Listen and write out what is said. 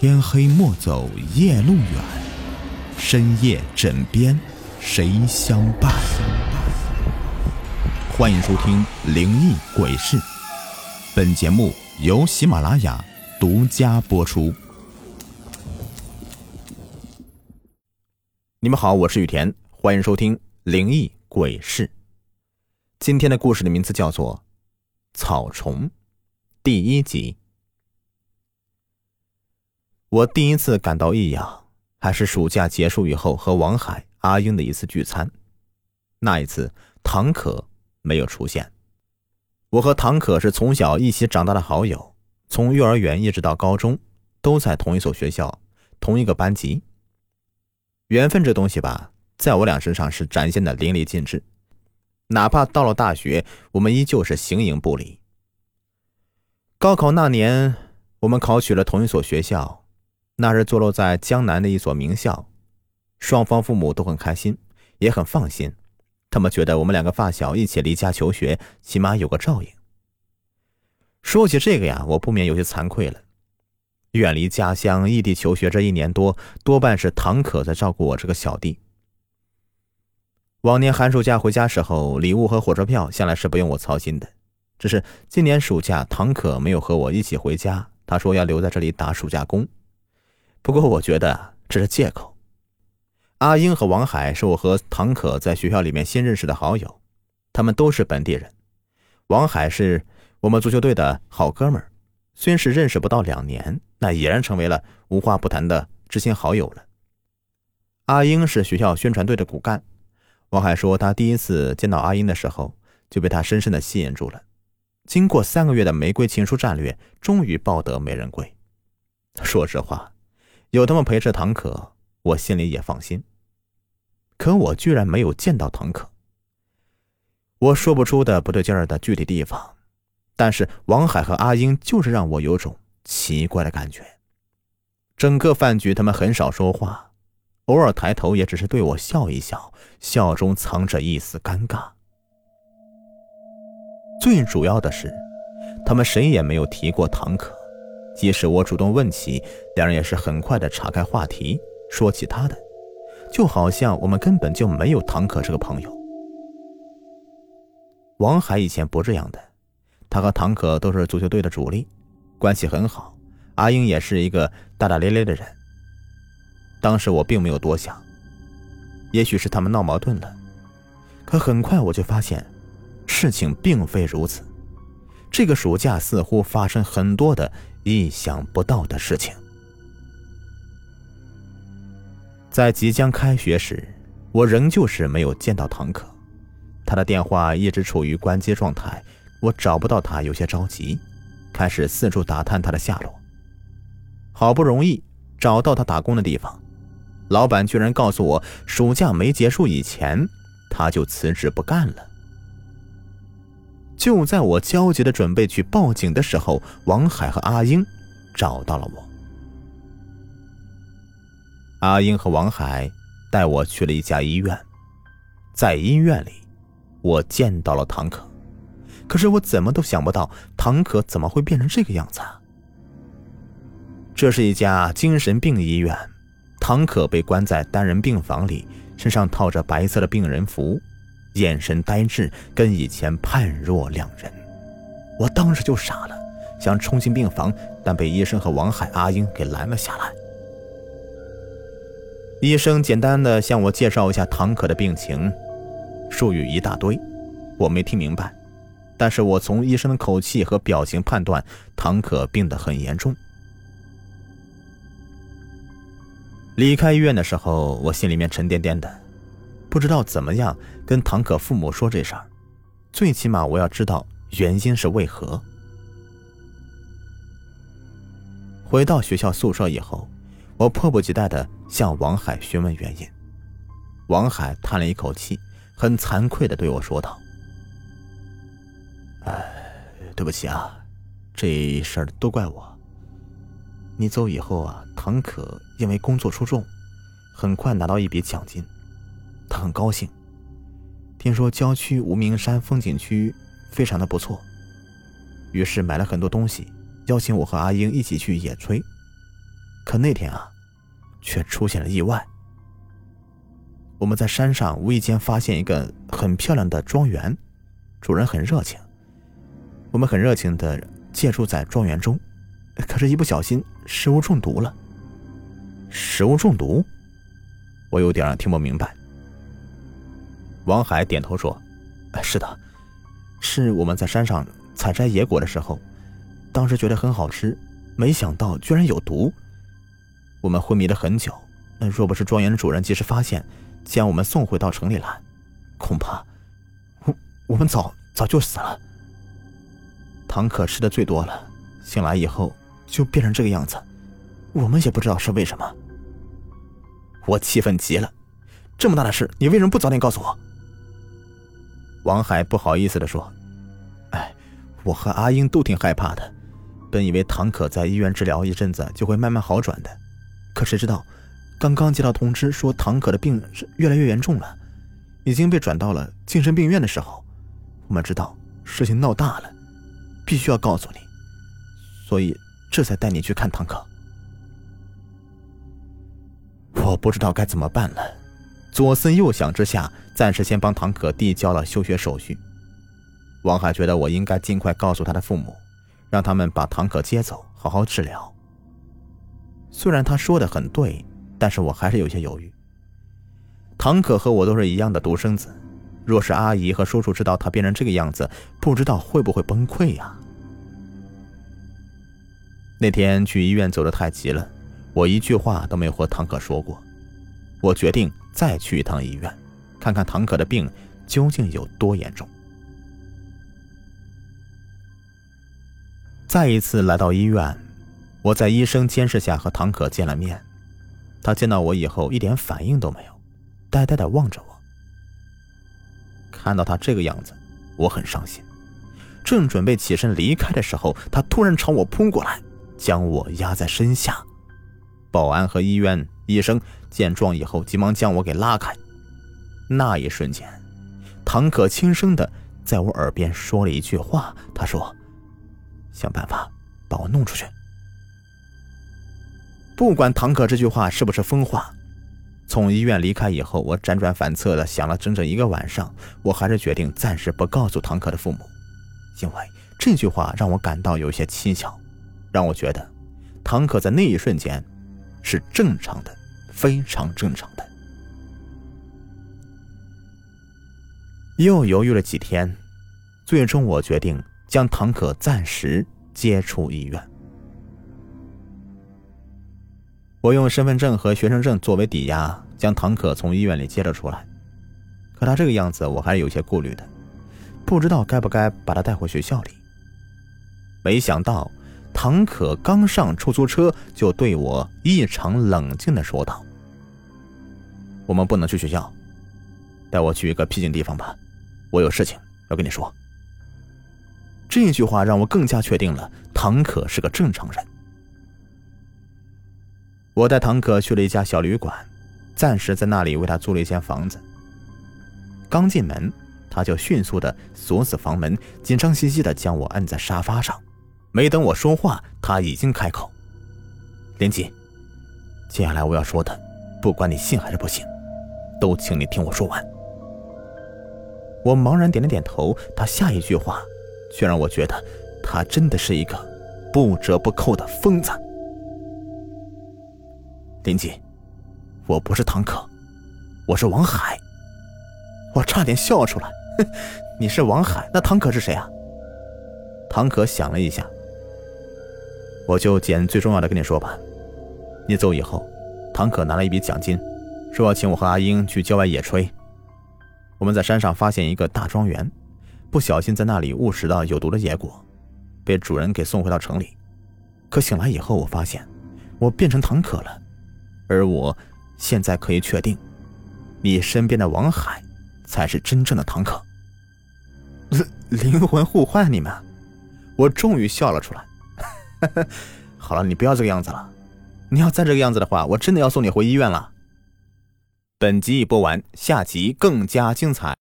天黑莫走夜路远，深夜枕边谁相伴？欢迎收听《灵异鬼事》，本节目由喜马拉雅独家播出。你们好，我是雨田，欢迎收听《灵异鬼事》。今天的故事的名字叫做《草虫》，第一集。我第一次感到异样，还是暑假结束以后和王海、阿英的一次聚餐。那一次，唐可没有出现。我和唐可是从小一起长大的好友，从幼儿园一直到高中，都在同一所学校，同一个班级。缘分这东西吧，在我俩身上是展现的淋漓尽致。哪怕到了大学，我们依旧是形影不离。高考那年，我们考取了同一所学校。那是坐落在江南的一所名校，双方父母都很开心，也很放心。他们觉得我们两个发小一起离家求学，起码有个照应。说起这个呀，我不免有些惭愧了。远离家乡，异地求学这一年多，多半是唐可在照顾我这个小弟。往年寒暑假回家时候，礼物和火车票向来是不用我操心的。只是今年暑假，唐可没有和我一起回家，他说要留在这里打暑假工。不过我觉得这是借口。阿英和王海是我和唐可在学校里面新认识的好友，他们都是本地人。王海是我们足球队的好哥们儿，虽然是认识不到两年，那已然成为了无话不谈的知心好友了。阿英是学校宣传队的骨干。王海说，他第一次见到阿英的时候，就被她深深的吸引住了。经过三个月的玫瑰情书战略，终于抱得美人归。说实话。有他们陪着唐可，我心里也放心。可我居然没有见到唐可，我说不出的不对劲儿的具体地方。但是王海和阿英就是让我有种奇怪的感觉。整个饭局他们很少说话，偶尔抬头也只是对我笑一笑，笑中藏着一丝尴尬。最主要的是，他们谁也没有提过唐可。即使我主动问起，两人也是很快的岔开话题，说起他的，就好像我们根本就没有唐可这个朋友。王海以前不这样的，他和唐可都是足球队的主力，关系很好。阿英也是一个大大咧咧的人。当时我并没有多想，也许是他们闹矛盾了，可很快我就发现，事情并非如此。这个暑假似乎发生很多的。意想不到的事情，在即将开学时，我仍旧是没有见到唐可，他的电话一直处于关机状态，我找不到他，有些着急，开始四处打探他的下落。好不容易找到他打工的地方，老板居然告诉我，暑假没结束以前，他就辞职不干了。就在我焦急的准备去报警的时候，王海和阿英找到了我。阿英和王海带我去了一家医院，在医院里，我见到了唐可。可是我怎么都想不到，唐可怎么会变成这个样子啊？这是一家精神病医院，唐可被关在单人病房里，身上套着白色的病人服。眼神呆滞，跟以前判若两人。我当时就傻了，想冲进病房，但被医生和王海、阿英给拦了下来。医生简单的向我介绍一下唐可的病情，术语一大堆，我没听明白。但是我从医生的口气和表情判断，唐可病得很严重。离开医院的时候，我心里面沉甸甸的。不知道怎么样跟唐可父母说这事儿，最起码我要知道原因是为何。回到学校宿舍以后，我迫不及待的向王海询问原因。王海叹了一口气，很惭愧的对我说道：“哎，对不起啊，这事儿都怪我。你走以后啊，唐可因为工作出众，很快拿到一笔奖金。”他很高兴，听说郊区无名山风景区非常的不错，于是买了很多东西，邀请我和阿英一起去野炊。可那天啊，却出现了意外。我们在山上无意间发现一个很漂亮的庄园，主人很热情，我们很热情的借住在庄园中，可是，一不小心食物中毒了。食物中毒，我有点听不明白。王海点头说：“是的，是我们在山上采摘野果的时候，当时觉得很好吃，没想到居然有毒。我们昏迷了很久，若不是庄园的主人及时发现，将我们送回到城里来，恐怕我我们早早就死了。唐可吃的最多了，醒来以后就变成这个样子，我们也不知道是为什么。我气愤极了，这么大的事，你为什么不早点告诉我？”王海不好意思的说：“哎，我和阿英都挺害怕的，本以为唐可在医院治疗一阵子就会慢慢好转的，可谁知道，刚刚接到通知说唐可的病是越来越严重了，已经被转到了精神病院的时候，我们知道事情闹大了，必须要告诉你，所以这才带你去看唐可。我不知道该怎么办了。”左思右想之下，暂时先帮唐可递交了休学手续。王海觉得我应该尽快告诉他的父母，让他们把唐可接走，好好治疗。虽然他说的很对，但是我还是有些犹豫。唐可和我都是一样的独生子，若是阿姨和叔叔知道他变成这个样子，不知道会不会崩溃呀？那天去医院走的太急了，我一句话都没有和唐可说过。我决定再去一趟医院，看看唐可的病究竟有多严重。再一次来到医院，我在医生监视下和唐可见了面。他见到我以后一点反应都没有，呆呆的望着我。看到他这个样子，我很伤心。正准备起身离开的时候，他突然朝我扑过来，将我压在身下。保安和医院医生。见状以后，急忙将我给拉开。那一瞬间，唐可轻声的在我耳边说了一句话：“他说，想办法把我弄出去。”不管唐可这句话是不是疯话，从医院离开以后，我辗转反侧的想了整整一个晚上，我还是决定暂时不告诉唐可的父母，因为这句话让我感到有些蹊跷，让我觉得唐可在那一瞬间是正常的。非常正常的。又犹豫了几天，最终我决定将唐可暂时接出医院。我用身份证和学生证作为抵押，将唐可从医院里接了出来。可他这个样子，我还是有些顾虑的，不知道该不该把他带回学校里。没想到，唐可刚上出租车，就对我异常冷静的说道。我们不能去学校，带我去一个僻静地方吧，我有事情要跟你说。这句话让我更加确定了唐可是个正常人。我带唐可去了一家小旅馆，暂时在那里为他租了一间房子。刚进门，他就迅速的锁死房门，紧张兮兮的将我按在沙发上。没等我说话，他已经开口：“林奇，接下来我要说的，不管你信还是不信。”都请你听我说完。我茫然点了点头，他下一句话，却让我觉得他真的是一个不折不扣的疯子。林吉，我不是唐可，我是王海。我差点笑出来。你是王海，那唐可是谁啊？唐可想了一下，我就捡最重要的跟你说吧。你走以后，唐可拿了一笔奖金。说要请我和阿英去郊外野炊。我们在山上发现一个大庄园，不小心在那里误食到有毒的野果，被主人给送回到城里。可醒来以后，我发现我变成唐可了，而我现在可以确定，你身边的王海才是真正的唐可。灵魂互换，你们？我终于笑了出来。好了，你不要这个样子了。你要再这个样子的话，我真的要送你回医院了。本集已播完，下集更加精彩。